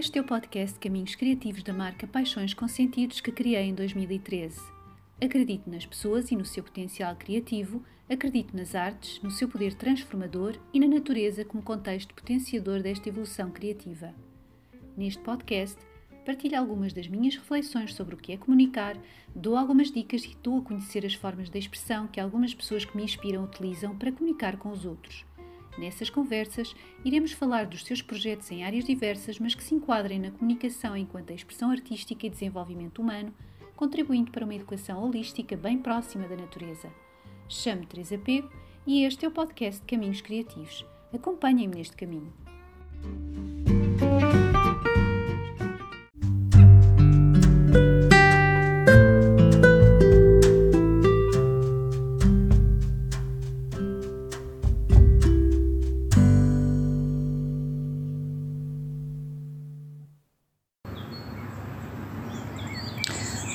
Este é o podcast Caminhos Criativos da marca Paixões com Sentidos que criei em 2013. Acredito nas pessoas e no seu potencial criativo, acredito nas artes, no seu poder transformador e na natureza como contexto potenciador desta evolução criativa. Neste podcast, partilho algumas das minhas reflexões sobre o que é comunicar, dou algumas dicas e dou a conhecer as formas de expressão que algumas pessoas que me inspiram utilizam para comunicar com os outros. Nessas conversas, iremos falar dos seus projetos em áreas diversas, mas que se enquadrem na comunicação enquanto a expressão artística e desenvolvimento humano, contribuindo para uma educação holística bem próxima da natureza. Chamo-me Teresa Pego e este é o podcast Caminhos Criativos. Acompanhem-me neste caminho.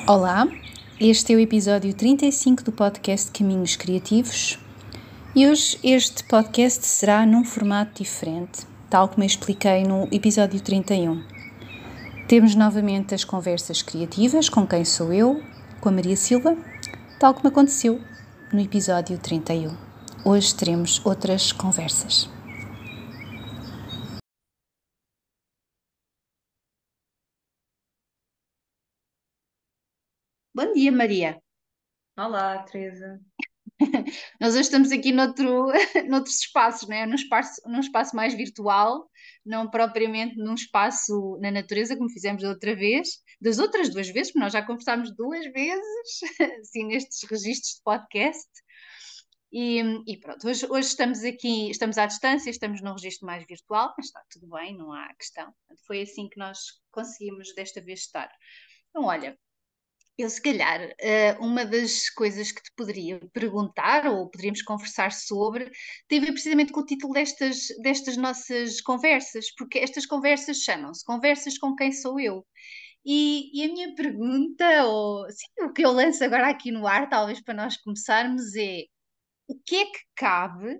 Olá, este é o episódio 35 do podcast Caminhos Criativos e hoje este podcast será num formato diferente, tal como expliquei no episódio 31. Temos novamente as conversas criativas com quem sou eu, com a Maria Silva, tal como aconteceu no episódio 31. Hoje teremos outras conversas. Bom dia, Maria. Olá, Teresa. Nós hoje estamos aqui noutro, noutros espaços, né? num, espaço, num espaço mais virtual, não propriamente num espaço na natureza, como fizemos da outra vez, das outras duas vezes, porque nós já conversámos duas vezes, assim, nestes registros de podcast. E, e pronto, hoje, hoje, estamos aqui, estamos à distância, estamos num registro mais virtual, mas está tudo bem, não há questão. Foi assim que nós conseguimos desta vez estar. Então, olha, eu, se calhar, eh, uma das coisas que te poderia perguntar ou poderíamos conversar sobre tem a ver precisamente com o título destas, destas nossas conversas, porque estas conversas chamam-se Conversas com Quem Sou Eu. E, e, a minha pergunta, ou sim, o que eu lanço agora aqui no ar, talvez para nós começarmos, é o que é que cabe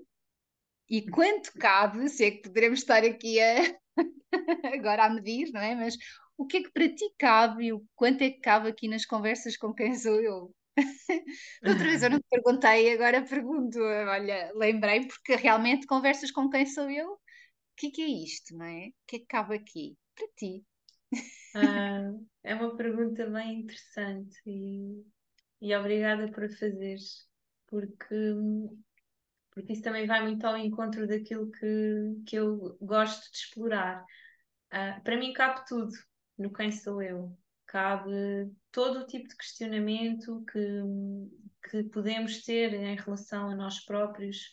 e quanto cabe, se é que poderemos estar aqui a, agora a medir, não é? Mas o que é que para ti cabe e o quanto é que cabe aqui nas conversas com quem sou eu? Outra vez eu não te perguntei, agora pergunto. Olha, lembrei porque realmente conversas com quem sou eu, o que é, que é isto, não é? O que é que cabe aqui? Para ti. Ah, é uma pergunta bem interessante e, e obrigada por fazeres, porque, porque isso também vai muito ao encontro daquilo que, que eu gosto de explorar. Uh, para mim cabe tudo, no quem sou eu. Cabe todo o tipo de questionamento que, que podemos ter em relação a nós próprios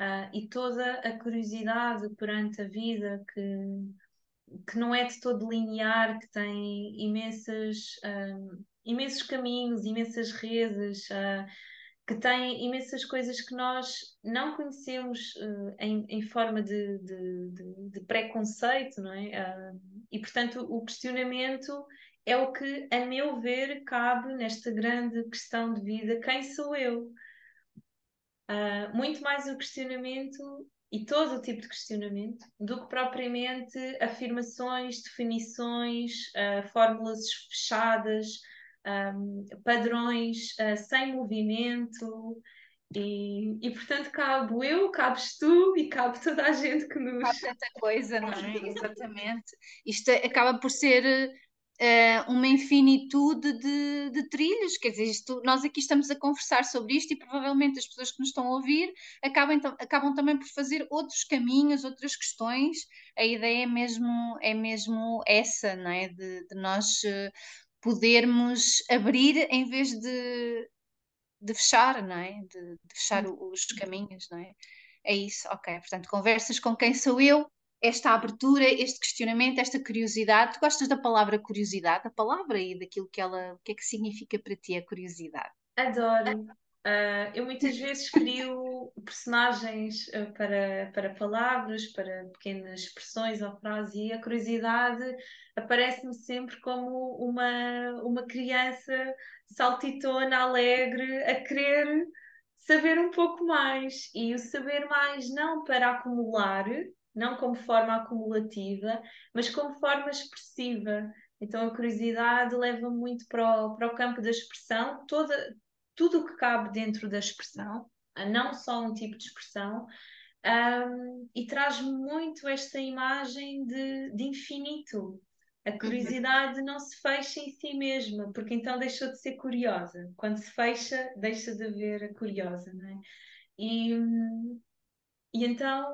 uh, e toda a curiosidade perante a vida que, que não é de todo linear, que tem imensas, uh, imensos caminhos, imensas redes. Uh, que tem imensas coisas que nós não conhecemos uh, em, em, forma de, de, de, de, preconceito, não é? Uh, e, portanto, o questionamento é o que, a meu ver, cabe nesta grande questão de vida: quem sou eu? Uh, muito mais o questionamento e todo o tipo de questionamento do que propriamente afirmações, definições, fórmulas fechadas um, padrões uh, sem movimento. E, e portanto cabo eu, cabes tu e cabe toda a gente que nos. Cabe tanta coisa, não é? Exatamente. Isto acaba por ser uh, uma infinitude de, de trilhos, quer dizer, isto, nós aqui estamos a conversar sobre isto e provavelmente as pessoas que nos estão a ouvir acabam, acabam também por fazer outros caminhos, outras questões. A ideia é mesmo, é mesmo essa, não é? De, de nós. Uh, podermos abrir em vez de, de fechar, não é? De, de fechar os caminhos, não é? É isso, ok. Portanto, conversas com quem sou eu, esta abertura, este questionamento, esta curiosidade. Tu gostas da palavra curiosidade, a palavra e daquilo que ela, o que é que significa para ti a curiosidade? Adoro. Uh, eu muitas vezes crio personagens uh, para, para palavras, para pequenas expressões ou frases, e a curiosidade aparece-me sempre como uma, uma criança saltitona, alegre, a querer saber um pouco mais. E o saber mais não para acumular, não como forma acumulativa, mas como forma expressiva. Então a curiosidade leva muito para o, para o campo da expressão, toda, tudo o que cabe dentro da expressão, não só um tipo de expressão, um, e traz muito esta imagem de, de infinito. A uhum. curiosidade não se fecha em si mesma, porque então deixou de ser curiosa. Quando se fecha, deixa de haver a curiosa, não é? E, e então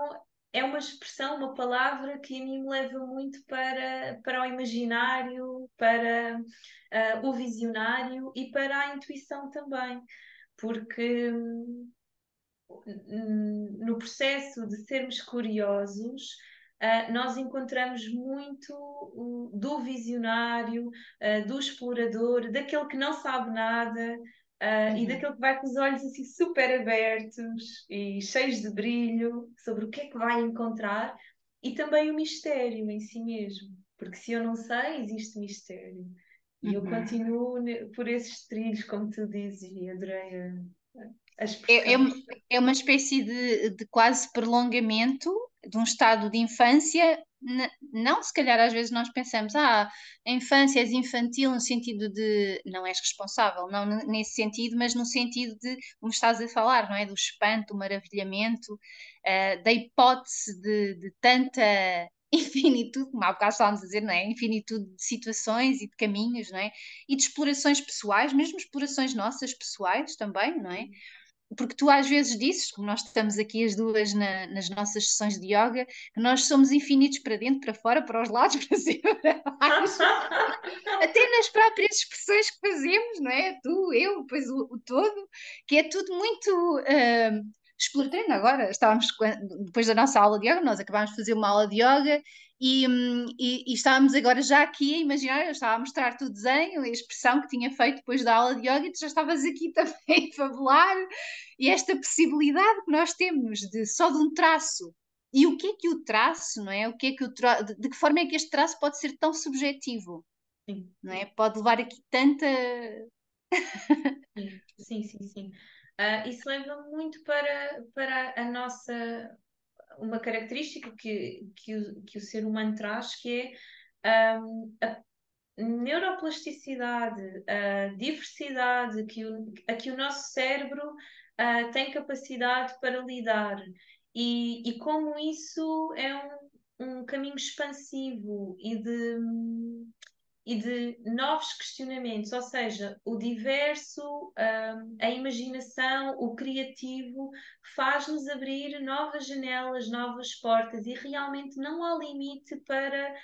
é uma expressão, uma palavra que a mim me leva muito para, para o imaginário, para uh, o visionário e para a intuição também, porque hum, no processo de sermos curiosos, Uh, nós encontramos muito do visionário, uh, do explorador, daquele que não sabe nada, Uh, uhum. E daquele que vai com os olhos assim super abertos e cheios de brilho sobre o que é que vai encontrar e também o mistério em si mesmo, porque se eu não sei, existe mistério. E uhum. eu continuo por esses trilhos, como tu dizes, e adorei a, a é, é, é, uma espécie de, de quase prolongamento de um estado de infância não, se calhar às vezes nós pensamos, ah, a infância és infantil no sentido de não és responsável, não nesse sentido, mas no sentido de, como estás a falar, não é? Do espanto, do maravilhamento, uh, da hipótese de, de tanta infinitude, como há bocado estávamos a dizer, não é? Infinitude de situações e de caminhos, não é? E de explorações pessoais, mesmo explorações nossas pessoais também, não é? Porque tu às vezes dizes, como nós estamos aqui as duas na, nas nossas sessões de yoga, que nós somos infinitos para dentro, para fora, para os lados, para cima, para baixo, até nas próprias expressões que fazemos, não é? Tu, eu, depois o, o todo, que é tudo muito uh, exploratório. Agora, estávamos, depois da nossa aula de yoga, nós acabámos de fazer uma aula de yoga e, e, e, estávamos agora já aqui a imaginar, eu estava a mostrar-te o desenho, a expressão que tinha feito depois da aula de yoga e tu já estavas aqui também a fabular e esta possibilidade que nós temos de só de um traço e o que é que o traço, não é? O que é que o tra... de que forma é que este traço pode ser tão subjetivo? Sim. Não é? Pode levar aqui tanta sim, sim, sim. Uh, isso leva muito para, para a nossa uma característica que, que, o, que o ser humano traz, que é um, a neuroplasticidade, a diversidade que o, a que o nosso cérebro uh, tem capacidade para lidar. E, e como isso é um, um caminho expansivo e de e de novos questionamentos, ou seja, o diverso, um, a imaginação, o criativo, faz-nos abrir novas janelas, novas portas e realmente não há limite para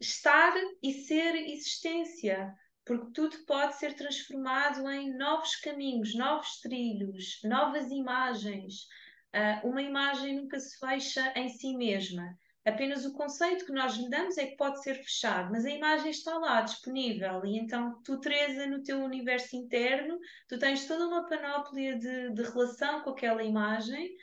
estar e ser existência, porque tudo pode ser transformado em novos caminhos, novos trilhos, novas imagens. Uh, uma imagem nunca se fecha em si mesma Apenas o conceito que nós lhe damos é que pode ser fechado, mas a imagem está lá disponível. E então, tu, Teresa, no teu universo interno, tu tens toda uma panóplia de, de relação com aquela imagem,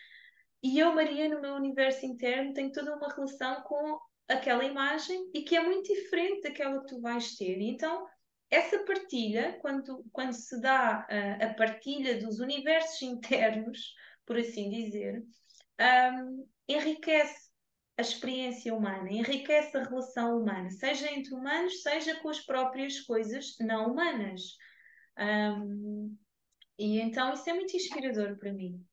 e eu, Maria, no meu universo interno, tenho toda uma relação com aquela imagem e que é muito diferente daquela que tu vais ter. E então, essa partilha, quando, quando se dá uh, a partilha dos universos internos, por assim dizer, um, enriquece a experiência humana, enriquece a relação humana, seja entre humanos, seja com as próprias coisas não humanas. Um, e então isso é muito inspirador para mim.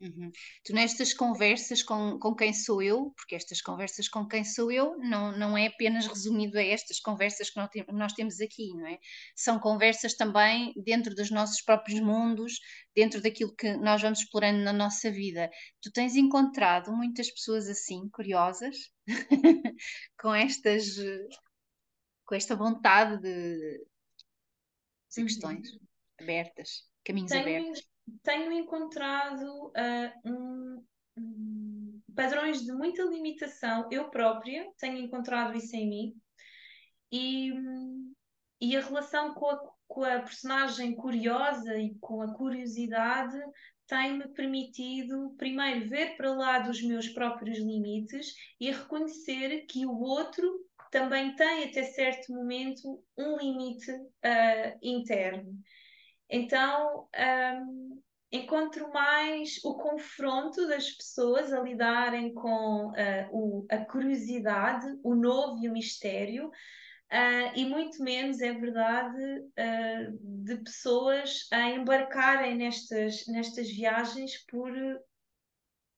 Uhum. Tu nestas conversas com, com quem sou eu, porque estas conversas com quem sou eu não, não é apenas resumido a estas conversas que nós, tem, nós temos aqui, não é? São conversas também dentro dos nossos próprios mundos, dentro daquilo que nós vamos explorando na nossa vida. Tu tens encontrado muitas pessoas assim, curiosas, com estas com esta vontade de fazer uhum. questões abertas, caminhos Tenho... abertos tenho encontrado uh, um, um, padrões de muita limitação. Eu própria tenho encontrado isso em mim. E, e a relação com a, com a personagem curiosa e com a curiosidade tem-me permitido, primeiro, ver para lá dos meus próprios limites e reconhecer que o outro também tem, até certo momento, um limite uh, interno. Então, um, encontro mais o confronto das pessoas a lidarem com uh, o, a curiosidade, o novo e o mistério, uh, e muito menos, é verdade, uh, de pessoas a embarcarem nestas, nestas viagens por,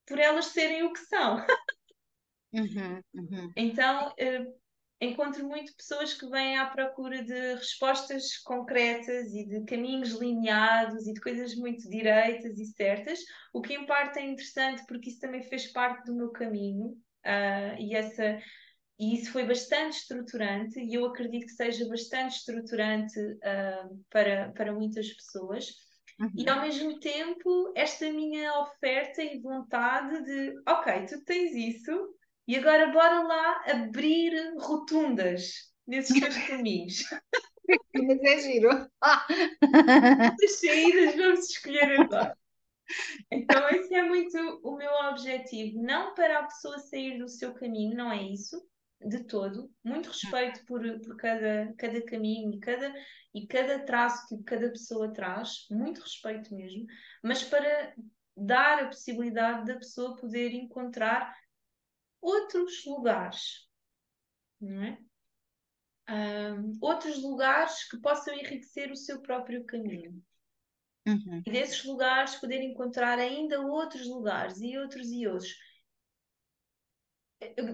por elas serem o que são. Uhum, uhum. Então, encontro muito pessoas que vêm à procura de respostas concretas e de caminhos lineados e de coisas muito direitas e certas, o que em parte é interessante porque isso também fez parte do meu caminho uh, e essa e isso foi bastante estruturante e eu acredito que seja bastante estruturante uh, para, para muitas pessoas. Uhum. E ao mesmo tempo, esta minha oferta e vontade de, ok, tu tens isso, e agora bora lá abrir rotundas nesses teus caminhos. Mas é giro. As saídas vamos escolher agora. Então, esse é muito o meu objetivo. Não para a pessoa sair do seu caminho, não é isso, de todo. Muito respeito por, por cada, cada caminho e cada, e cada traço que cada pessoa traz, muito respeito mesmo, mas para dar a possibilidade da pessoa poder encontrar outros lugares, não é? Um, outros lugares que possam enriquecer o seu próprio caminho. Uhum. E desses lugares poder encontrar ainda outros lugares e outros e outros.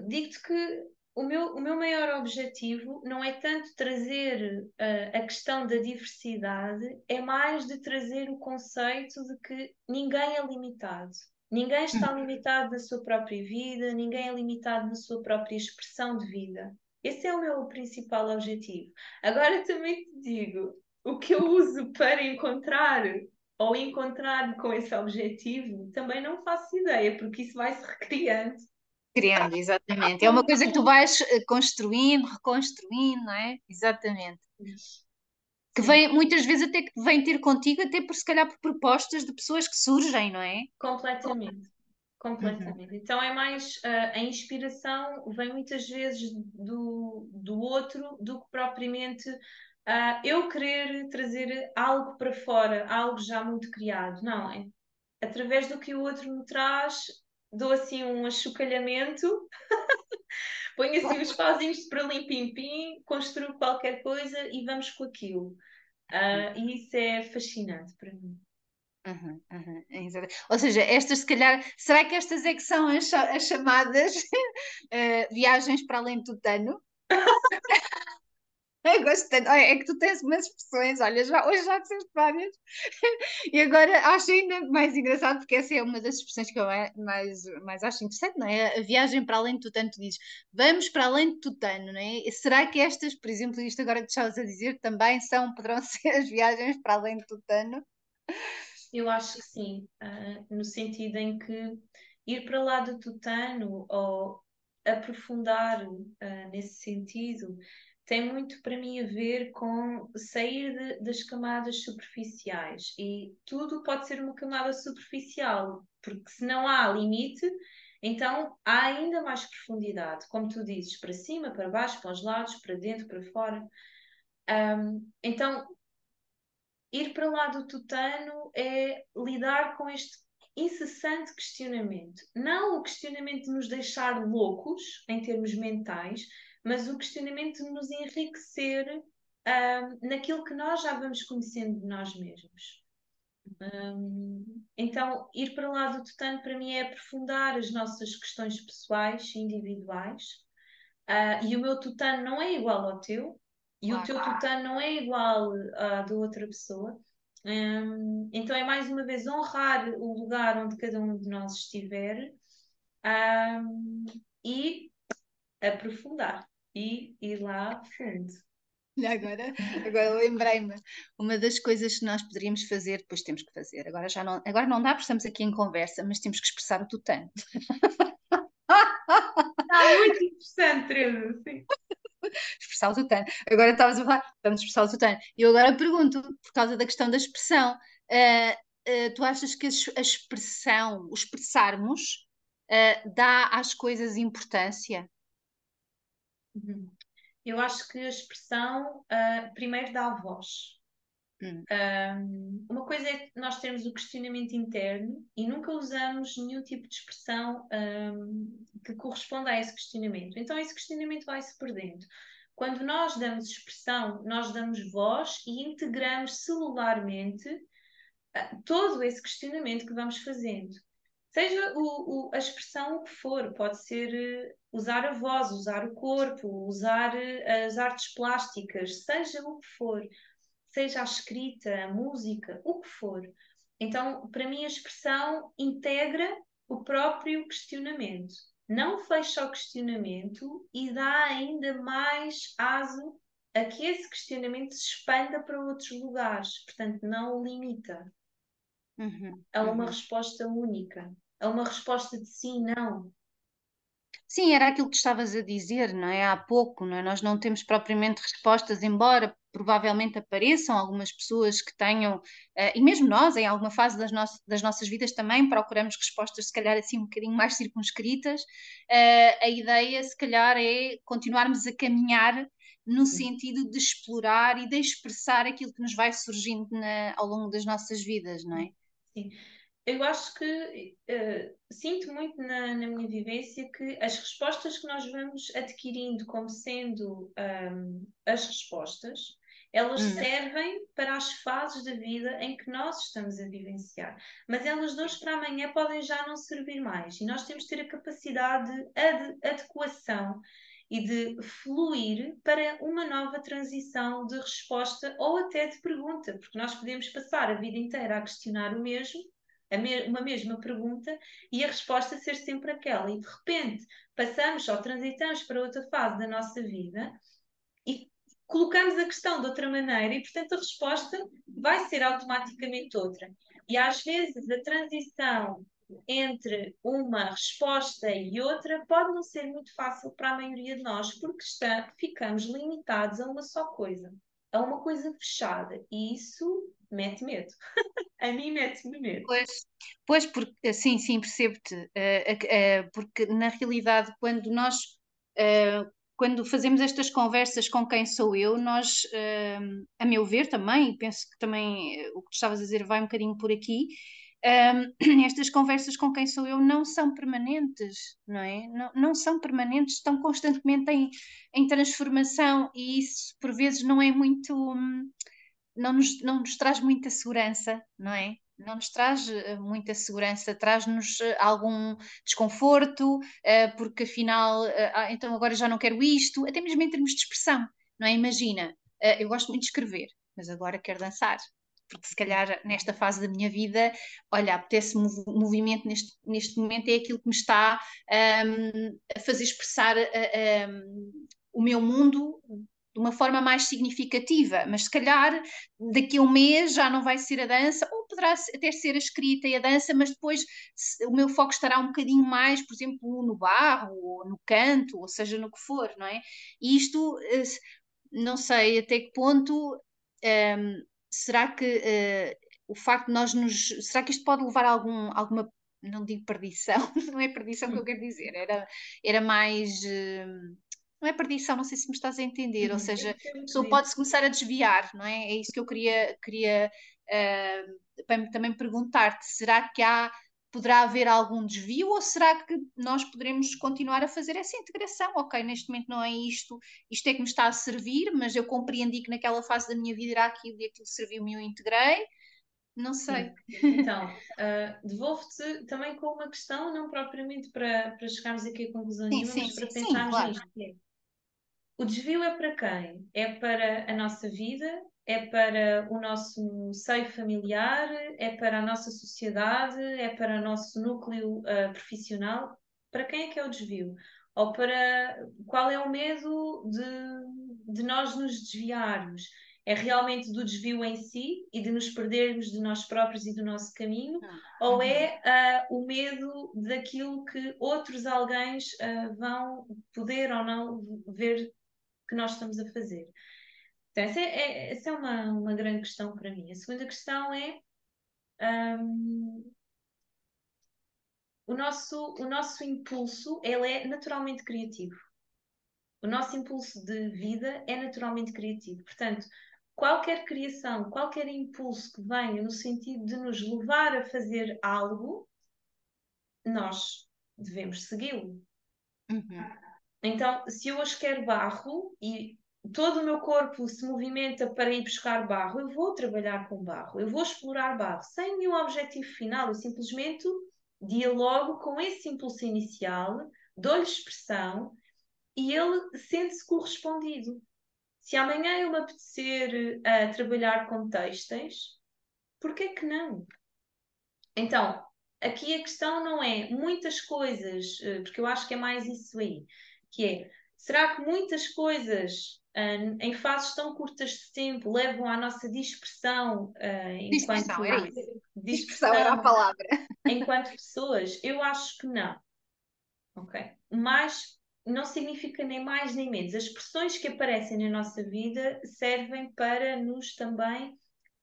Digo-te que o meu, o meu maior objetivo não é tanto trazer uh, a questão da diversidade, é mais de trazer o conceito de que ninguém é limitado. Ninguém está hum. limitado na sua própria vida, ninguém é limitado na sua própria expressão de vida. Esse é o meu principal objetivo. Agora também te digo, o que eu uso para encontrar ou encontrar com esse objetivo, também não faço ideia, porque isso vai se recriando. Criando, exatamente. É uma coisa que tu vais eh, construindo, reconstruindo, não é? Exatamente. Que vem, muitas vezes até que vem ter contigo, até por se calhar por propostas de pessoas que surgem, não é? Completamente. Completamente. Uhum. Então é mais uh, a inspiração vem muitas vezes do, do outro do que propriamente uh, eu querer trazer algo para fora, algo já muito criado. Não, é através do que o outro me traz, dou assim um achucalhamento, ponho assim os pauzinhos de para lim-pim-pim, construo qualquer coisa e vamos com aquilo. Uh, e isso é fascinante para mim. Uhum, uhum, Ou seja, estas se calhar, será que estas é que são as, as chamadas uh, viagens para além do tutano? Eu gosto tanto. É que tu tens umas expressões, olha, já, hoje já disseste várias. E agora acho ainda mais engraçado, porque essa é uma das expressões que eu mais, mais acho interessante, não é? A viagem para além de Tutano, tu dizes, vamos para além de Tutano, não é? Será que estas, por exemplo, isto agora que estavas a dizer, também são, poderão ser as viagens para além de Tutano? Eu acho que sim, uh, no sentido em que ir para lá do Tutano ou aprofundar uh, nesse sentido tem muito para mim a ver com sair de, das camadas superficiais e tudo pode ser uma camada superficial, porque se não há limite, então há ainda mais profundidade, como tu dizes, para cima, para baixo, para os lados, para dentro, para fora. Um, então, ir para lá do tutano é lidar com este incessante questionamento. Não o questionamento de nos deixar loucos em termos mentais, mas o questionamento nos enriquecer um, naquilo que nós já vamos conhecendo de nós mesmos. Um, então, ir para lá do tutano para mim é aprofundar as nossas questões pessoais, individuais, uh, e o meu tutano não é igual ao teu, e o teu tutano não é igual à da outra pessoa. Um, então, é mais uma vez honrar o lugar onde cada um de nós estiver um, e aprofundar e ir lá fundo. Agora, agora lembrei-me, uma das coisas que nós poderíamos fazer, depois temos que fazer, agora já não, agora não dá porque estamos aqui em conversa, mas temos que expressar o tutano. Está muito interessante, Teresa, sim. Expressar o tutano. Agora estavas a falar, vamos expressar o tutano. E eu agora pergunto, por causa da questão da expressão, uh, uh, tu achas que a expressão, o expressarmos, uh, dá às coisas importância? Uhum. Eu acho que a expressão uh, primeiro dá a voz. Um, uma coisa é nós termos o questionamento interno e nunca usamos nenhum tipo de expressão um, que corresponda a esse questionamento. Então, esse questionamento vai se perdendo. Quando nós damos expressão, nós damos voz e integramos celularmente todo esse questionamento que vamos fazendo. Seja o, o, a expressão o que for, pode ser uh, usar a voz, usar o corpo, usar uh, as artes plásticas, seja o que for seja a escrita, a música, o que for. Então, para mim, a expressão integra o próprio questionamento. Não fecha o questionamento e dá ainda mais aso a que esse questionamento se expanda para outros lugares. Portanto, não o limita uhum, a uma uhum. resposta única, a uma resposta de sim, não. Sim, era aquilo que estavas a dizer, não é? Há pouco, não é? Nós não temos propriamente respostas, embora provavelmente apareçam algumas pessoas que tenham, uh, e mesmo nós, em alguma fase das, no das, nossas vidas, também procuramos respostas, se calhar, assim um bocadinho mais circunscritas. Uh, a ideia, se calhar, é continuarmos a caminhar no sentido de explorar e de expressar aquilo que nos vai surgindo na, ao longo das nossas vidas, não é? Sim eu acho que uh, sinto muito na, na, minha vivência que as respostas que nós vamos adquirindo como sendo um, as respostas, elas hum. servem para as fases da vida em que nós estamos a vivenciar. Mas elas de hoje para amanhã podem já não servir mais. E nós temos de ter a capacidade de ad adequação e de fluir para uma nova transição de resposta ou até de pergunta, porque nós podemos passar a vida inteira a questionar o mesmo me uma mesma pergunta e a resposta ser sempre aquela. E de repente passamos ou transitamos para outra fase da nossa vida e colocamos a questão de outra maneira e, portanto, a resposta vai ser automaticamente outra. E às vezes a transição entre uma resposta e outra pode não ser muito fácil para a maioria de nós, porque está, ficamos limitados a uma só coisa, a uma coisa fechada. E isso mete medo. a mim mete-me medo. Pois, pois porque, sim, sim, percebo-te. Uh, uh, porque na realidade, quando nós. Uh, quando fazemos estas conversas com quem sou eu, nós, a meu ver também, penso que também o que tu estavas a dizer vai um bocadinho por aqui, um, estas conversas com quem sou eu não são permanentes, não é? Não, não são permanentes, estão constantemente em, em transformação e isso por vezes não é muito. Hum, não nos, não nos traz muita segurança, não é? Não nos traz eh, muita segurança, traz-nos eh, algum desconforto, uh, porque afinal, ah, então agora já não quero isto, até mesmo em termos de expressão, não é? Imagina, eu gosto muito de escrever, mas agora quero dançar, porque se calhar nesta fase da minha vida, olha, apetece mov movimento neste, neste momento, é aquilo que me está um, a fazer expressar um, o meu mundo de uma forma mais significativa, mas se calhar daqui a um mês já não vai ser a dança, ou poderá até ser a escrita e a dança, mas depois o meu foco estará um bocadinho mais, por exemplo, no barro, ou no canto, ou seja, no que for, não é? E isto, eh, não sei até que ponto ehm, será que uh, o facto de nós nos. Será que isto pode levar a algum, alguma. Não digo perdição, não é perdição que eu quero dizer, era, era mais. Uh, não é perdição, não sei se me estás a entender, ou uhum. seja, a pessoa pode-se começar a desviar, não é? É isso que eu queria, queria uh, também perguntar-te, será que há, poderá haver algum desvio ou será que nós poderemos continuar a fazer essa integração? Ok, neste momento não é isto, isto é que me está a servir, mas eu compreendi que naquela fase da minha vida era aquilo e aquilo serviu-me e eu integrei, não sei. Sim. Então, uh, devolvo-te também com uma questão, não propriamente para, para chegarmos aqui a conclusão sim, nenhuma, sim, mas para sim, pensarmos claro. nisto. O desvio é para quem? É para a nossa vida? É para o nosso seio familiar? É para a nossa sociedade? É para o nosso núcleo uh, profissional? Para quem é que é o desvio? Ou para qual é o medo de, de nós nos desviarmos? É realmente do desvio em si e de nos perdermos de nós próprios e do nosso caminho? Ah, ou é uh, o medo daquilo que outros alguém uh, vão poder ou não ver que nós estamos a fazer. Então, essa é, é, essa é uma, uma grande questão para mim. A segunda questão é um, o, nosso, o nosso impulso ele é naturalmente criativo. O nosso impulso de vida é naturalmente criativo. Portanto, qualquer criação, qualquer impulso que venha no sentido de nos levar a fazer algo, nós devemos segui-lo. Uhum. Então, se eu hoje quero barro e todo o meu corpo se movimenta para ir buscar barro, eu vou trabalhar com barro, eu vou explorar barro, sem nenhum objetivo final, eu simplesmente dialogo com esse impulso inicial, dou-lhe expressão e ele sente-se correspondido. Se amanhã eu me apetecer uh, trabalhar com textos, por que que não? Então, aqui a questão não é muitas coisas, uh, porque eu acho que é mais isso aí, que é, será que muitas coisas uh, em fases tão curtas de tempo levam à nossa dispersão uh, dispersão, era isso. Dispersão, era a palavra. Enquanto pessoas, eu acho que não. Ok? Mas não significa nem mais nem menos. As expressões que aparecem na nossa vida servem para nos também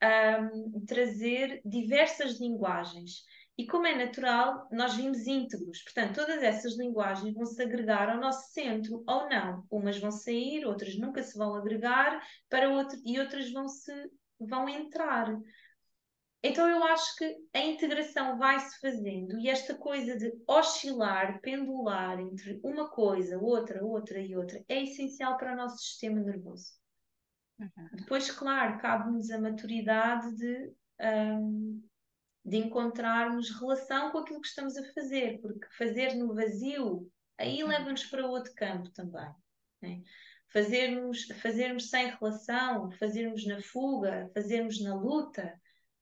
um, trazer diversas linguagens. E como é natural, nós vimos íntegros. Portanto, todas essas linguagens vão se agregar ao nosso centro ou não. Umas vão sair, outras nunca se vão agregar para outro, e outras vão se vão entrar. Então eu acho que a integração vai-se fazendo e esta coisa de oscilar, pendular entre uma coisa, outra, outra e outra é essencial para o nosso sistema nervoso. Uhum. Depois, claro, cabe-nos a maturidade de, um, de encontrarmos relação com aquilo que estamos a fazer, porque fazer no vazio aí uhum. leva-nos para outro campo também. Né? Fazermos, fazermos sem relação, fazermos na fuga, fazermos na luta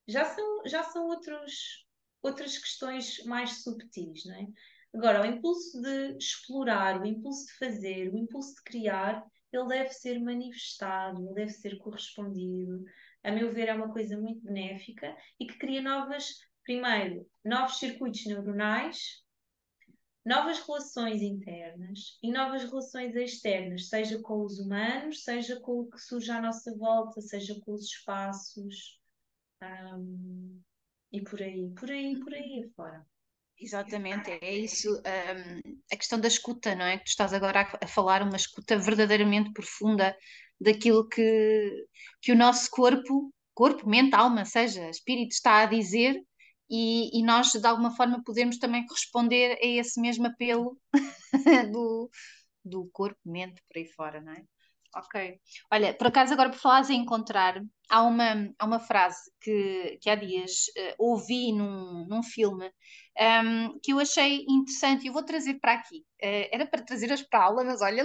já são, já são outros, outras questões mais subtis, não é? Agora, o impulso de explorar, o impulso de fazer, o impulso de criar, ele deve ser manifestado, ele deve ser correspondido. A meu ver, é uma coisa muito benéfica e que cria novas, primeiro, novos circuitos neuronais, novas relações internas e novas relações externas, seja com os humanos, seja com o que surge à nossa volta, seja com os espaços, um, e por aí, por aí, por aí afora. Exatamente, é isso. Um, a questão da escuta, não é? Que tu estás agora a, falar, uma escuta verdadeiramente profunda daquilo que, que o nosso corpo, corpo, mente, alma, seja, espírito, está a dizer e, e nós de alguma forma podemos também responder a esse mesmo apelo do, do corpo, mente, por aí fora, não é? Ok. Olha, por acaso, agora por falares em encontrar, há uma, há uma frase que, que há dias uh, ouvi num, num filme um, ehm, que eu achei interessante e eu vou trazer para aqui. Uh, era para trazer-as para a aula, mas olha,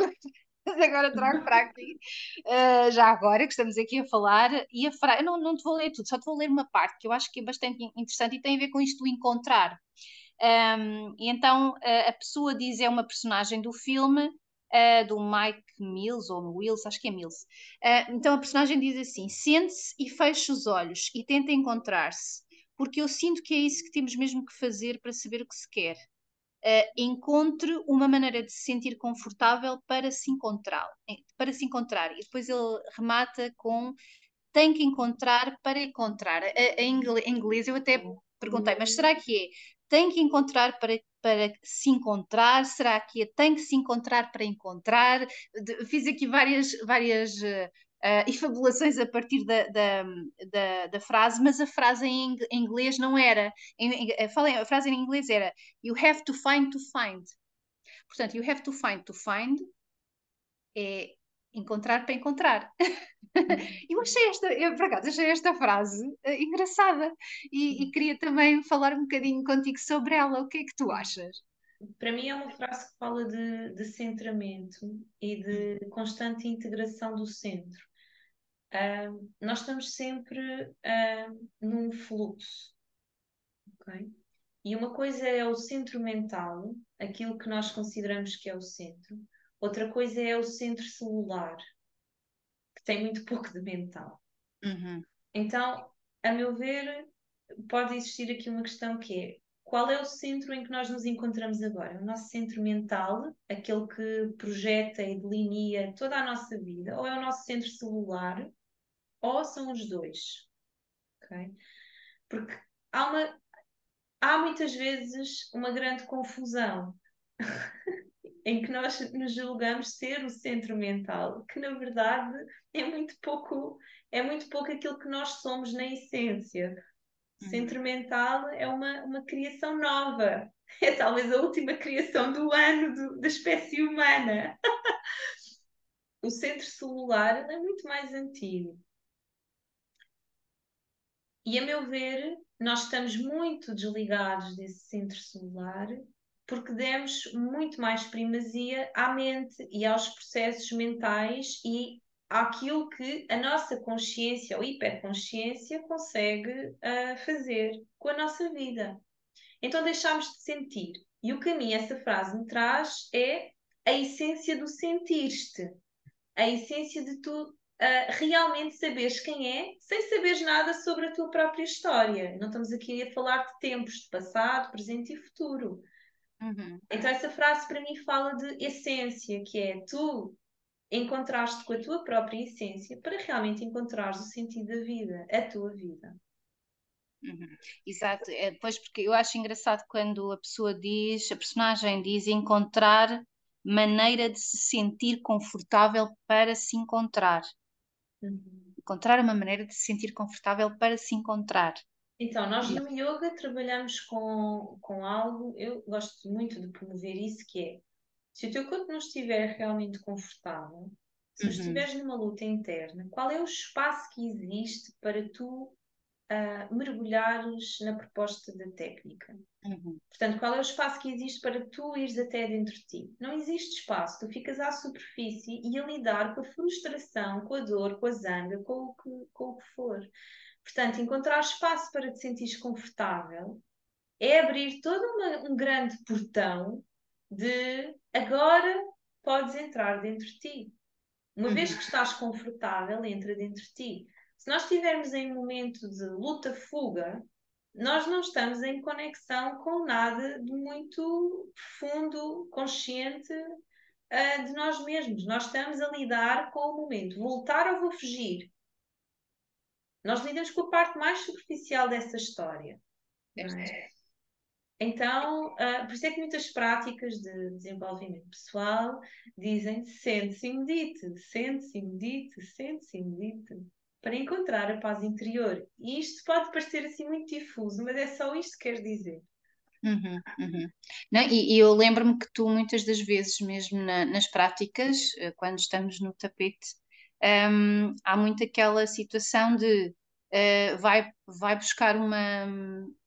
agora trago para aqui. Uh, já agora que estamos aqui a falar, e a eu não, não te vou ler tudo, só te vou ler uma parte que eu acho que é bastante interessante e tem a ver com isto encontrar. Um, ehm, e então a pessoa diz é uma personagem do filme uh, do Mike Mills, ou Mills, acho que é Mills. Uh, então a personagem diz assim: sente-se e feche os olhos e tenta encontrar-se, porque eu sinto que é isso que temos mesmo que fazer para saber o que se quer. Uh, encontre uma maneira de se sentir confortável para se encontrar, para se encontrar. E depois ele remata com tem que encontrar para encontrar. Em inglês eu até perguntei, mas será que é tem que encontrar para, para se encontrar? Será que é tem que se encontrar para encontrar? De, fiz aqui várias, várias uh, uh, efabulações a partir da, da, da, da, frase, mas a frase em, inglês não era. Em, em, falei, a frase em inglês era You have to find to find. Portanto, you have to find to find é encontrar para encontrar. eu achei esta, eu por acaso achei esta frase uh, engraçada e, e, queria também falar um bocadinho contigo sobre ela. O que é que tu achas? Para mim é uma frase que fala de, de centramento e de constante integração do centro. Uh, nós estamos sempre uh, num fluxo. Okay? E uma coisa é o centro mental, aquilo que nós consideramos que é o centro. Outra coisa é o centro celular, tem muito pouco de mental. Uhum. Então, a meu ver, pode existir aqui uma questão que é qual é o centro em que nós nos encontramos agora? O nosso centro mental, aquele que projeta e delinea toda a nossa vida, ou é o nosso centro celular, ou são os dois? Okay? Porque há, uma, há muitas vezes uma grande confusão em que nós nos julgamos ser o centro mental, que na verdade é muito pouco, é muito pouco aquilo que nós somos na essência. O uhum. centro mental é uma, uma criação nova, é talvez a última criação do ano do, da espécie humana. o centro celular é muito mais antigo. E a meu ver, nós estamos muito desligados desse centro celular porque demos muito mais primazia à mente e aos processos mentais e àquilo que a nossa consciência ou hiperconsciência consegue uh, fazer com a nossa vida. Então deixámos de sentir. E o caminho essa frase me traz é a essência do sentir-te, a essência de tu uh, realmente saberes quem é, sem saberes nada sobre a tua própria história. Não estamos aqui a falar de tempos, de passado, presente e futuro. Uhum. Então, essa frase para mim fala de essência, que é tu encontraste com a tua própria essência para realmente encontrares o sentido da vida, a tua vida. Uhum. Exato, é, depois porque eu acho engraçado quando a pessoa diz, a personagem diz encontrar maneira de se sentir confortável para se encontrar. Uhum. Encontrar uma maneira de se sentir confortável para se encontrar. Então, nós no yoga trabalhamos com, com algo, eu gosto muito de promover isso, que é se o teu corpo não estiver realmente confortável, se uhum. estiveres numa luta interna, qual é o espaço que existe para tu uh, mergulhares na proposta da técnica? Uhum. Portanto, qual é o espaço que existe para tu ires até dentro de ti? Não existe espaço, tu ficas à superfície e a lidar com a frustração, com a dor, com a zanga, com o que, com o que for. Portanto, encontrar espaço para te sentir confortável é abrir todo uma, um grande portão de agora podes entrar dentro de ti. Uma uhum. vez que estás confortável, entra dentro de ti. Se nós estivermos em um momento de luta-fuga, nós não estamos em conexão com nada de muito profundo, consciente uh, de nós mesmos. Nós estamos a lidar com o momento. Voltar ou vou fugir? Nós lidamos com a parte mais superficial dessa história. É? Então, uh, por isso é que muitas práticas de desenvolvimento pessoal dizem sente-se e medite, sente-se e medite, sente-se e medite para encontrar a paz interior. E isto pode parecer assim muito difuso, mas é só isto que quer dizer. Uhum, uhum. Não, e, e, eu lembro-me que tu, muitas das vezes, mesmo na, nas práticas, eh, quando estamos no tapete, um, há muito aquela situação de uh, vai, vai buscar uma,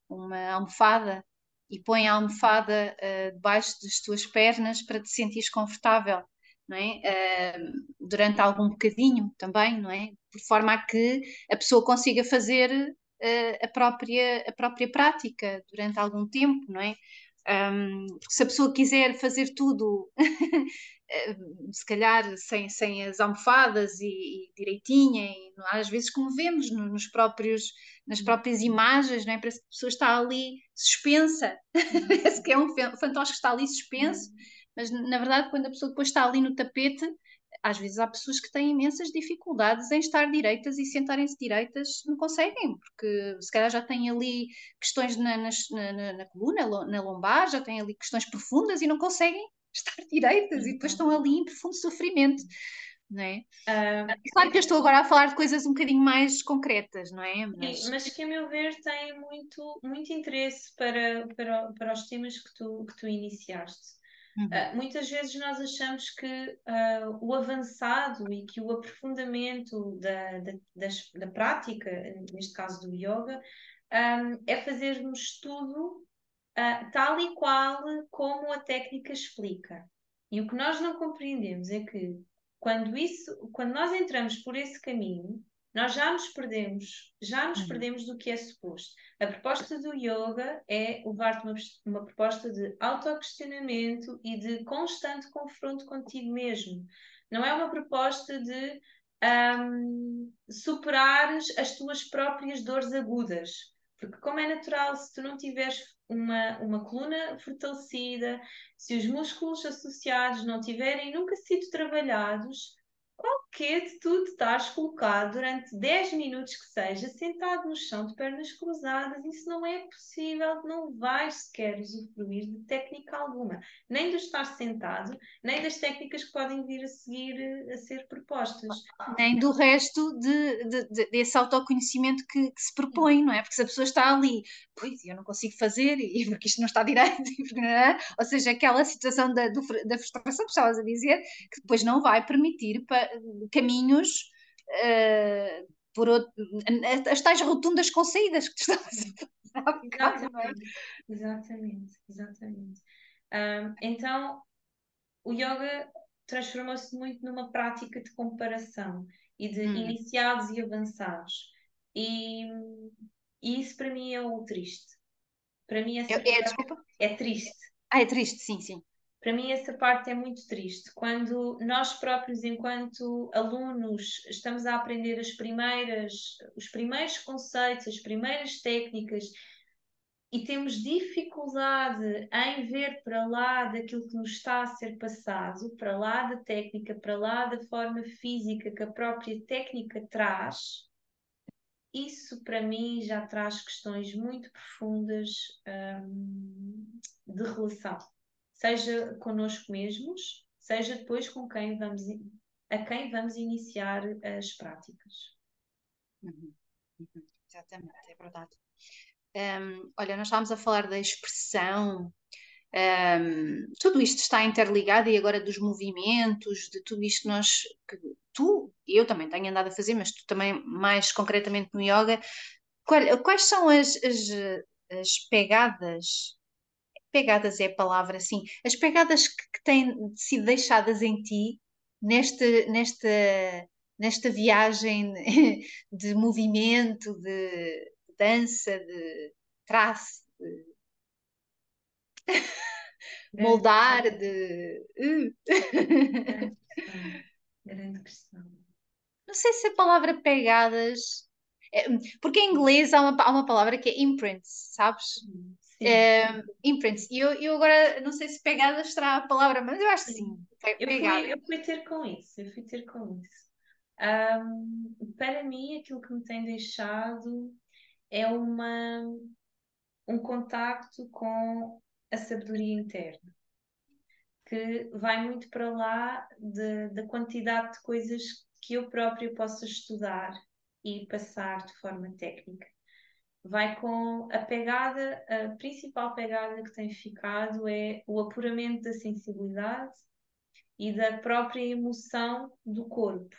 uma almofada e põe a almofada uh, debaixo das tuas pernas para te sentires confortável não é? Uh, durante algum bocadinho também, não é? Por forma a que a pessoa consiga fazer uh, a, própria, a própria prática durante algum tempo, não é? Um, se a pessoa quiser fazer tudo, se calhar sem, sem as almofadas e, e direitinha, e, às vezes como vemos nos próprios, nas próprias imagens, não é? parece que a pessoa está ali suspensa, parece que é um fantoche que está ali suspenso, mas na verdade, quando a pessoa depois está ali no tapete, às vezes há pessoas que têm imensas dificuldades em estar direitas e sentarem-se direitas, não conseguem, porque se calhar já têm ali questões na, na, na, na coluna, na lombar, já têm ali questões profundas e não conseguem estar direitas e depois estão ali em profundo sofrimento. Não é? Uh, claro que eu estou agora a falar de coisas um bocadinho mais concretas, não é? Mas, sim, mas que a meu ver tem muito, muito interesse para, para, para os temas que tu, que tu iniciaste. Uhum. Uh, muitas vezes nós achamos que uh, o avançado e que o aprofundamento da, da, da prática, neste caso do yoga, um, é fazermos tudo uh, tal e qual como a técnica explica. E o que nós não compreendemos é que quando, isso, quando nós entramos por esse caminho, nós já nos perdemos, já nos uhum. perdemos do que é suposto. A proposta do yoga é levar-te uma, uma proposta de autoquestionamento e de constante confronto contigo mesmo. Não é uma proposta de um, superares as tuas próprias dores agudas. Porque, como é natural, se tu não tiveres uma, uma coluna fortalecida, se os músculos associados não tiverem nunca sido trabalhados, qualquer de tu estás colocado durante 10 minutos que seja, sentado no chão de pernas cruzadas, isso não é possível, não vais sequer usufruir de técnica alguma, nem do estar sentado, nem das técnicas que podem vir a seguir eh, a ser propostas. Nem do resto de, de, de desse autoconhecimento que, que, se propõe, não é? Porque se a pessoa está ali, pois eu não consigo fazer, e porque isto não está direito, é? ou seja, aquela situação da, do, da frustração que estavas a dizer, que depois não vai permitir para caminhos uh, por outro, as tais rotundas com saídas que tu estavas a falar. Exatamente, exatamente, exatamente. Um, então, o yoga transformou-se muito numa prática de comparação e de hum. iniciados e avançados. E, e, isso para mim é o triste. Para mim é, é, desculpa? é triste. Ah, é triste, sim, sim. Para mim, essa parte é muito triste. Quando nós próprios, enquanto alunos, estamos a aprender as primeiras, os primeiros conceitos, as primeiras técnicas e temos dificuldade em ver para lá daquilo que nos está a ser passado, para lá da técnica, para lá da forma física que a própria técnica traz, isso para mim já traz questões muito profundas hum, de relação seja connosco mesmos, seja depois com quem vamos, a quem vamos iniciar as práticas. Uhum, uhum, exatamente, é verdade. Um, olha, nós estávamos a falar da expressão, um, tudo isto está interligado e agora dos movimentos, de tudo isto nós, que tu e eu também tenho andado a fazer, mas tu também mais concretamente no yoga, qual, quais são as, as, as pegadas pegadas é a palavra, assim, as pegadas que, que têm sido deixadas em ti neste, nesta, nesta viagem de movimento, de dança, de traço, de moldar, de. Uh. Grande questão. Não sei se a palavra pegadas. É, porque em inglês há uma, há uma palavra que é imprint, sabes? Uh, imprints. E eu, eu agora não sei se pegada estará a palavra, mas eu acho que sim. Eu fui, eu fui, ter com isso, eu fui ter com isso. Um, para mim, aquilo que me tem deixado é uma, um contacto com a sabedoria interna, que vai muito para lá de, da quantidade de coisas que eu própria possa estudar e passar de forma técnica vai com a pegada, a principal pegada que tem ficado é o apuramento da sensibilidade e da própria emoção do corpo.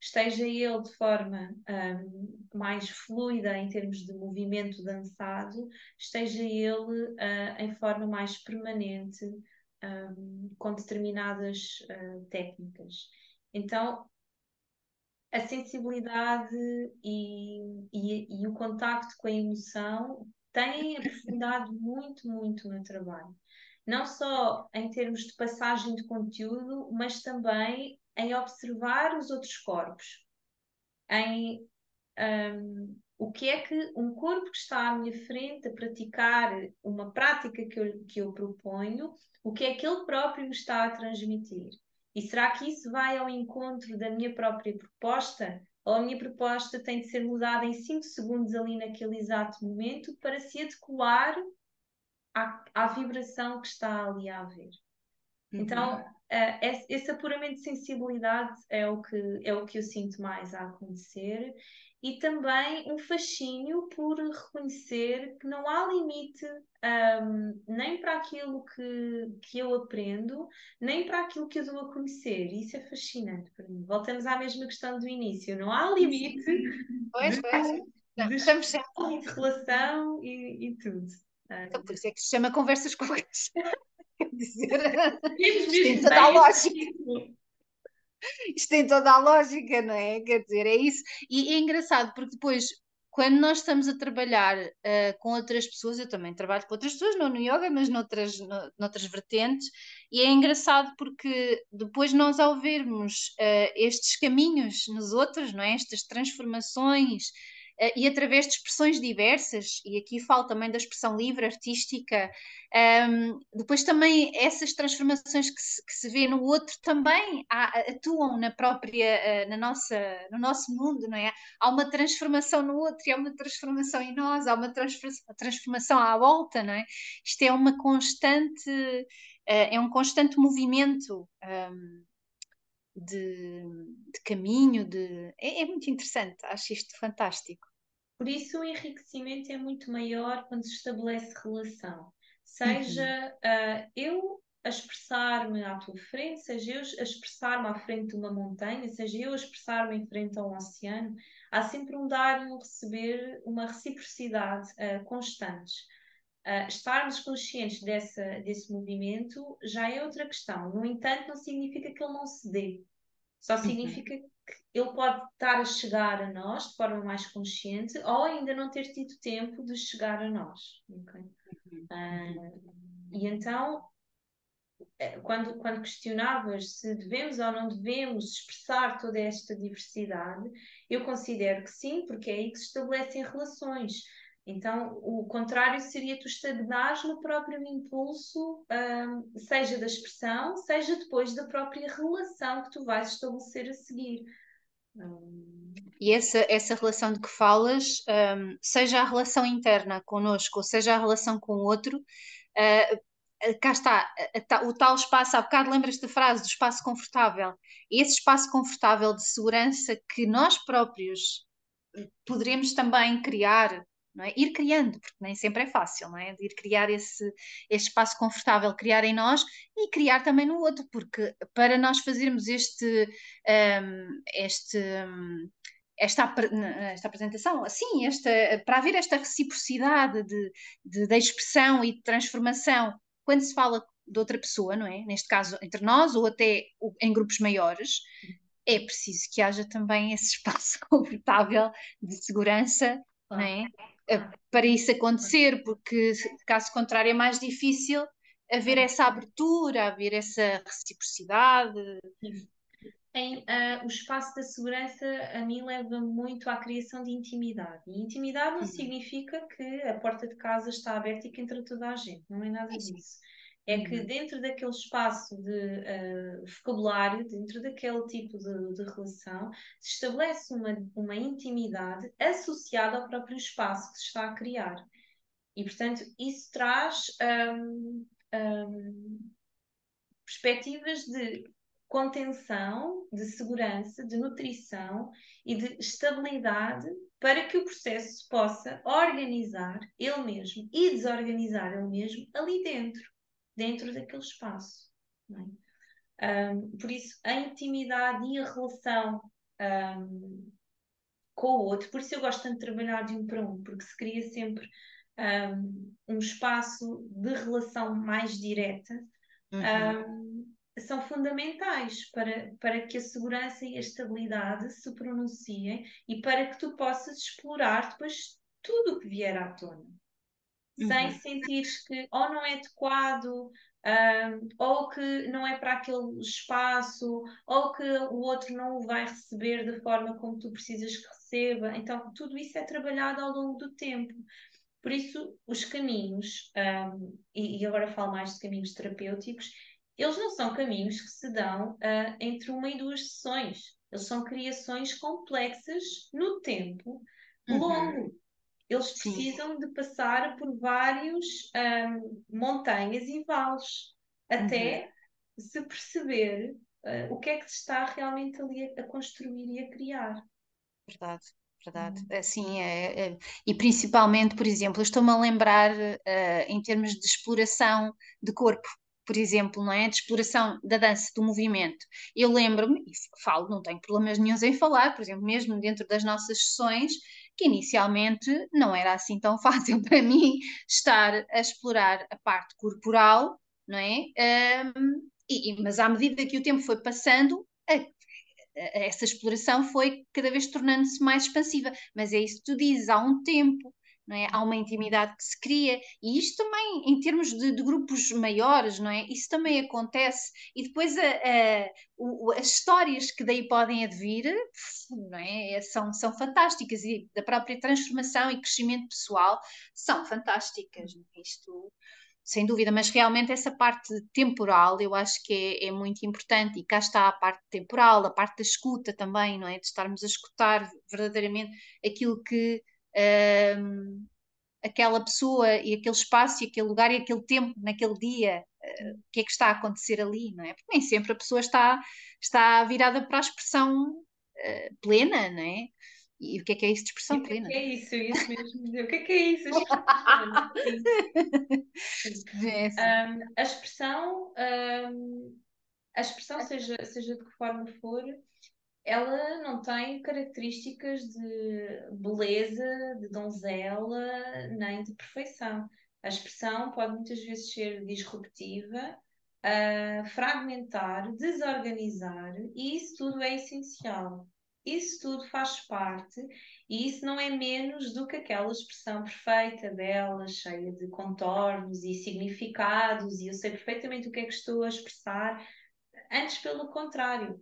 Esteja ele de forma um, mais fluida em termos de movimento dançado, esteja ele uh, em forma mais permanente um, com determinadas uh, técnicas. Então, a sensibilidade e, e, e o contacto com a emoção têm aprofundado muito, muito no trabalho. Não só em termos de passagem de conteúdo, mas também em observar os outros corpos, em um, o que é que um corpo que está à minha frente a praticar uma prática que eu, que eu proponho, o que é que ele próprio me está a transmitir. E será que isso vai ao encontro da minha própria proposta? Ou a minha proposta tem de ser mudada em 5 segundos ali naquele exato momento para se adequar à, à vibração que está ali a haver? Uhum. Então, uh, esse apuramento de sensibilidade é o, que, é o que eu sinto mais a acontecer e também um fascínio por reconhecer que não há limite um, nem para aquilo que, que eu aprendo, nem para aquilo que eu dou a conhecer. Isso é fascinante para mim. Voltamos à mesma questão do início: não há limite pois, de, pois. Não, de, estamos sempre... de relação e, e tudo. Então, por isso é que se chama conversas com Quer dizer, tem toda a lógica isto tem toda a lógica, não é? Quer dizer, é isso. E é engraçado porque depois, quando nós estamos a trabalhar uh, com outras pessoas, eu também trabalho com outras pessoas, não no yoga, mas noutras, no, noutras vertentes, e é engraçado porque depois nós, ao vermos uh, estes caminhos nos outros, não é? Estas transformações e através de expressões diversas, e aqui falo também da expressão livre, artística, um, ehm, depois também essas transformações que se, que se vê no outro também há, atuam na própria, uh, na nossa, no nosso mundo, não é? Há uma transformação no outro e há uma transformação em nós, há uma transformação à volta, não é? Isto é uma constante, uh, é um constante movimento. Um, ehm, de, de caminho, de... É, é, muito interessante, acho isto fantástico. Por isso o enriquecimento é muito maior quando se estabelece relação. Seja uhum. uh, eu a expressar-me à tua frente, seja eu a expressar-me à frente de uma montanha, seja eu a expressar-me em frente a um oceano, há sempre um dar e um receber, uma reciprocidade uh, constantes. Uh, estarmos conscientes dessa, desse movimento já é outra questão. No entanto, não significa que ele não se dê. Só uhum. significa uhum. que ele pode estar a chegar a nós de forma mais consciente ou ainda não ter tido tempo de chegar a nós. Okay? Uh, e então, eh, quando, quando questionavas se devemos ou não devemos expressar toda esta diversidade, eu considero que sim, porque é aí que se estabelecem relações. Então, o contrário seria tu estagnares no próprio impulso, um, seja da expressão, seja depois da própria relação que tu vais estabelecer a seguir. Um... E essa, essa relação de que falas, um, seja a relação interna connosco, ou seja a relação com o outro, uh, cá está, o tal espaço, há bocado lembras da frase do espaço confortável. Esse espaço confortável de segurança que nós próprios poderemos também criar é? Ir criando, porque nem sempre é fácil, não é? De ir criar esse, esse espaço confortável, criar em nós e criar também no outro, porque para nós fazermos este, um, este esta, esta apresentação, assim, esta, para haver esta reciprocidade de, de, de expressão e de transformação quando se fala de outra pessoa, não é? Neste caso entre nós ou até em grupos maiores, é preciso que haja também esse espaço confortável de segurança, não é? Para isso acontecer, porque caso contrário é mais difícil haver essa abertura, haver essa reciprocidade. Em, uh, o espaço da segurança a mim leva muito à criação de intimidade. E intimidade não uhum. significa que a porta de casa está aberta e que entra toda a gente, não é nada disso é que uhum. dentro daquele espaço de uh, vocabulário, dentro daquele tipo de, de, relação, se estabelece uma, uma intimidade associada ao próprio espaço que se está a criar. E, portanto, isso traz um, um, perspectivas de contenção, de segurança, de nutrição e de estabilidade para que o processo possa organizar ele mesmo e desorganizar ele mesmo ali dentro dentro daquele espaço. É? Um, por isso, a intimidade e a relação um, com o outro, por isso eu gosto tanto de trabalhar de um para um, porque se cria sempre um, um espaço de relação mais direta, uhum. são fundamentais para, para que a segurança e a estabilidade se pronunciem e para que tu possas explorar depois tudo o que vier à tona uhum. sem sentires que ou não é adequado, um, ou que não é para aquele espaço, ou que o outro não o vai receber da forma como tu precisas que receba. Então, tudo isso é trabalhado ao longo do tempo. Por isso, os caminhos, um, e, e, agora falo mais de caminhos terapêuticos, eles não são caminhos que se dão uh, entre uma e duas sessões. Eles são criações complexas no tempo uhum. longo. Eles precisam Sim. de passar por vários um, montanhas e vales até uhum. se perceber uh, o que é que se está realmente ali a, a construir e a criar. Verdade verdade. Assim, é, é, e principalmente, por exemplo, estou-me a lembrar uh, em termos de exploração de corpo, por exemplo, não é? De exploração da dança, do movimento. Eu lembro-me, e falo, não tenho problemas nenhums em falar, por exemplo, mesmo dentro das nossas sessões, que inicialmente não era assim tão fácil para mim estar a explorar a parte corporal, não é? Um, e, mas à medida que o tempo foi passando, a, a, essa exploração foi cada vez tornando-se mais expansiva. Mas é isso que tu dizes, há um tempo não é? Há uma intimidade que se cria, e isto também, em termos de, de grupos maiores, não é? Isso também acontece, e depois a, a, o, as histórias que daí podem advir, não é? São, são fantásticas, e da própria transformação e crescimento pessoal são fantásticas, é? isto sem dúvida, mas realmente essa parte temporal eu acho que é, é, muito importante e cá está a parte temporal, a parte da escuta também, não é? De estarmos a escutar verdadeiramente aquilo que um, aquela pessoa e aquele espaço e aquele lugar e aquele tempo naquele dia, uh, o que é que está a acontecer ali, não é? Porque nem sempre a pessoa está, está virada para a expressão uh, plena, não é? E o que é que é isso de expressão plena? O que é isso? Isso mesmo. O que é que é isso? É um, a expressão, um, a expressão, seja, seja de que forma for, ela não tem características de beleza, de donzela, nem de perfeição. A expressão pode muitas vezes ser disruptiva, uh, fragmentar, desorganizar, e isso tudo é essencial. Isso tudo faz parte e isso não é menos do que aquela expressão perfeita, bela, cheia de contornos e significados, e eu sei perfeitamente o que é que estou a expressar. Antes, pelo contrário,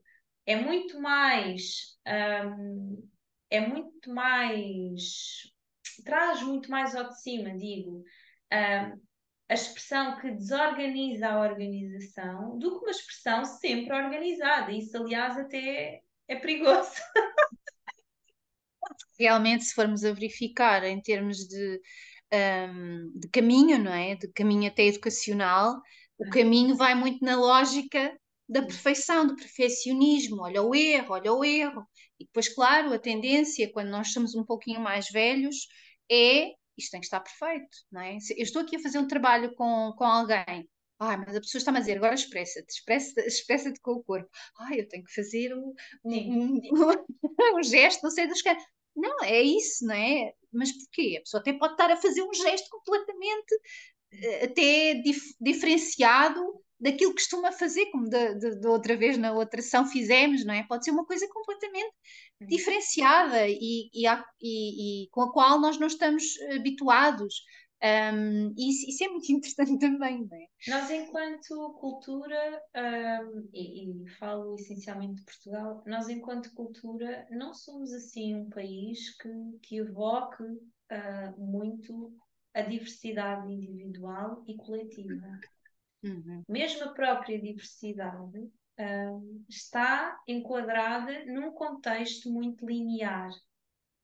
é muito mais. Um, é muito mais. traz muito mais ao de cima, digo. Um, a expressão que desorganiza a organização do que uma expressão sempre organizada. Isso, aliás, até é perigoso. Realmente, se formos a verificar em termos de, um, de caminho, não é? De caminho até educacional, o caminho vai muito na lógica da perfeição, do perfeccionismo. Olha o erro, olha o erro. E depois, claro, a tendência, quando nós somos um pouquinho mais velhos, é isto tem que estar perfeito, não é? Eu estou aqui a fazer um trabalho com, com alguém ah, mas a pessoa está-me a dizer, agora expressa-te, expressa-te expressa com o corpo. Ah, eu tenho que fazer um, um, um, um gesto, não sei dos que. Não, é isso, não é? Mas porquê? A pessoa até pode estar a fazer um gesto completamente eh, até dif diferenciado daquilo que costuma fazer, como da, outra vez na outra ação fizemos, não é? Pode ser uma coisa completamente diferenciada e, e, e, e com a qual nós não estamos habituados. Um, isso, isso, é muito interessante também, não é? Nós, enquanto cultura, um, e, e, falo essencialmente de Portugal, nós, enquanto cultura, não somos assim um país que, que evoque uh, muito a diversidade individual e coletiva. Uhum. Mesmo a própria diversidade uh, está enquadrada num contexto muito linear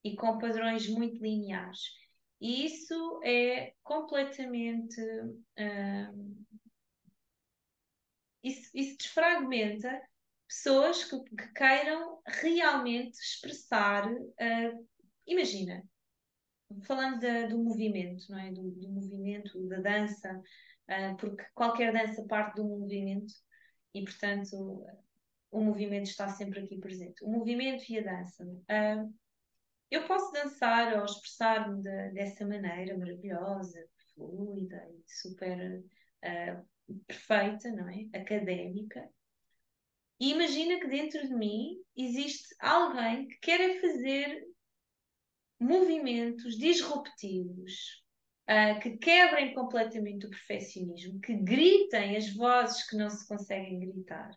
e com padrões muito lineares. E isso é completamente. Um, isso, isso desfragmenta pessoas que, que queiram realmente expressar. Uh, imagina, falando do movimento, não é? Do, do movimento, da dança, uh, porque qualquer dança parte do movimento e, portanto, o movimento está sempre aqui presente. O movimento e a dança. Uh, eu posso dançar ou expressar-me de, dessa maneira maravilhosa, fluida e super uh, perfeita, não é? Académica. E imagina que dentro de mim existe alguém que quer fazer movimentos disruptivos, uh, que quebrem completamente o perfeccionismo, que gritem as vozes que não se conseguem gritar.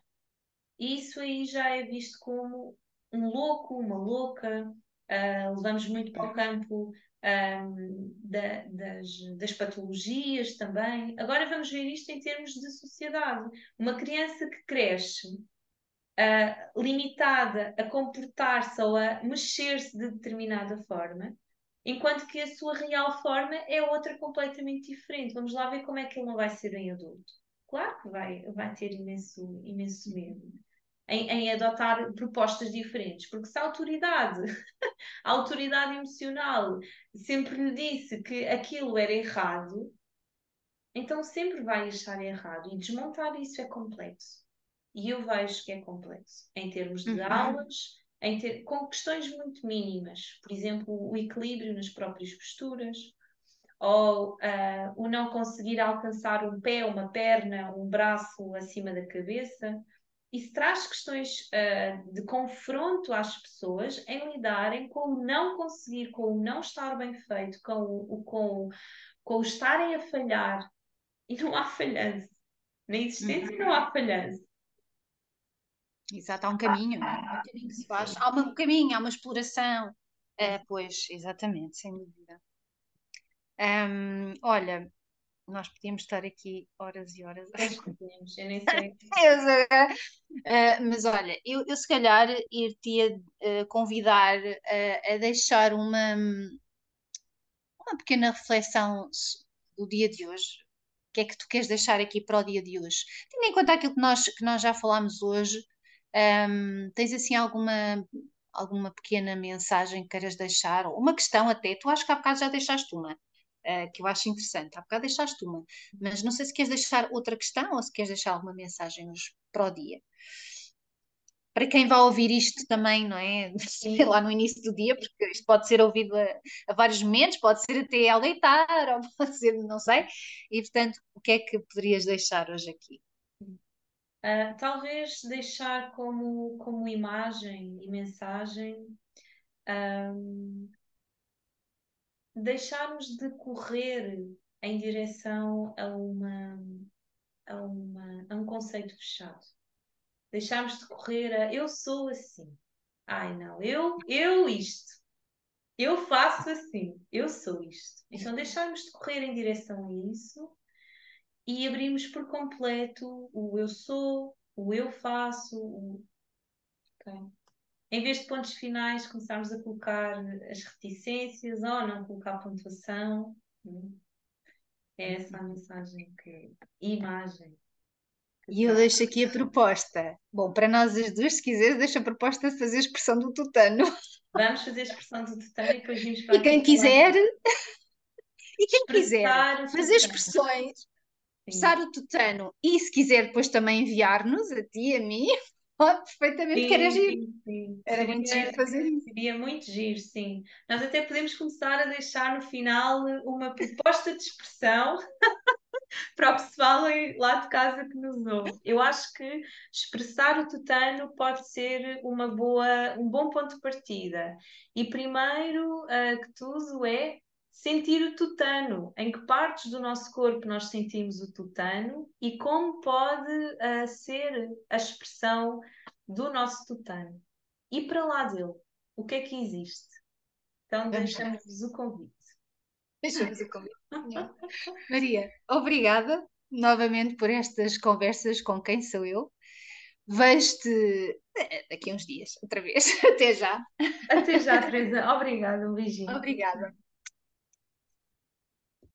Isso aí já é visto como um louco, uma louca, Uh, levamos muito para o campo um, da, das, das, patologias também. Agora vamos ver isto em termos de sociedade. Uma criança que cresce uh, limitada a comportar-se ou a mexer-se de determinada forma, enquanto que a sua real forma é outra completamente diferente. Vamos lá ver como é que ele não vai ser em adulto. Claro que vai, vai ter imenso, imenso medo em, em adotar propostas diferentes, porque se a autoridade, a autoridade emocional sempre lhe disse que aquilo era errado, então sempre vai achar errado e desmontar isso é complexo. E eu vejo que é complexo em termos de uhum. aulas, ter, com questões muito mínimas, por exemplo, o equilíbrio nas próprias posturas, ou uh, o não conseguir alcançar um pé, uma perna, um braço acima da cabeça, isso traz questões uh, de confronto às pessoas em lidarem com o não conseguir, com o não estar bem feito, com o, com, com o estarem a falhar. E não há falhança. Na existência não há falhança. Exato, há um caminho, não é? Há um caminho que se faz. Há um caminho, há uma exploração. É, pois, exatamente, sem dúvida. Olha, nós podíamos estar aqui horas e horas. Podíamos, eu nem sei. uh, mas olha, eu, eu se calhar ir-te uh, convidar uh, a deixar uma, uma pequena reflexão do dia de hoje. O que é que tu queres deixar aqui para o dia de hoje? Tendo em conta aquilo que nós, que nós já falámos hoje, um, tens assim alguma, alguma pequena mensagem que queiras deixar? Ou uma questão até? Tu acho que há bocado já deixaste uma uh, que eu acho interessante. Há bocado deixaste uma, mas não sei se queres deixar outra questão ou se queres deixar alguma mensagem hoje para o dia. Para quem vai ouvir isto também, não é? Lá no início do dia, porque isto pode ser ouvido a, a vários momentos, pode ser até ao deitar, ou pode ser, não sei. E portanto, o que é que poderias deixar hoje aqui? Uh, talvez deixar como, como imagem e mensagem um, deixarmos de correr em direção a, uma, a, uma, a um conceito fechado. Deixarmos de correr a eu sou assim. Ai não, eu, eu isto. Eu faço assim, eu sou isto. Então deixarmos de correr em direção a isso e abrimos por completo o eu sou, o eu faço, o... Okay em vez de pontos finais, começarmos a colocar as reticências ou não colocar pontuação. É essa a mensagem que. imagem. E eu deixo aqui a proposta. Bom, para nós as duas, se quiseres, deixo a proposta de fazer a expressão do tutano. Vamos fazer a expressão do tutano e depois vimos para E quem quiser, e quem quiser fazer expressões, expressar o tutano e se quiser depois também enviar-nos a ti, a mim, perfeitamente sim, que era giro. Sim, sim. Era seria, muito giro fazer isso. Seria muito giro, sim. Nós até podemos começar a deixar no final uma proposta de expressão para o pessoal lá de casa que nos ouve. Eu acho que expressar o tutano pode ser uma boa, um bom ponto de partida. E primeiro uh, que tudo é sentir o tutano, em que partes do nosso corpo nós sentimos o tutano e como pode uh, ser a expressão do nosso tutano. E para lá dele, o que é que existe? Então deixamos-vos o convite. Deixamos o convite. Maria, obrigada novamente por estas conversas com quem sou eu. Vejo-te eh, daqui a uns dias, outra vez. Até já. Até já, Teresa. Obrigada, um beijinho. Obrigada.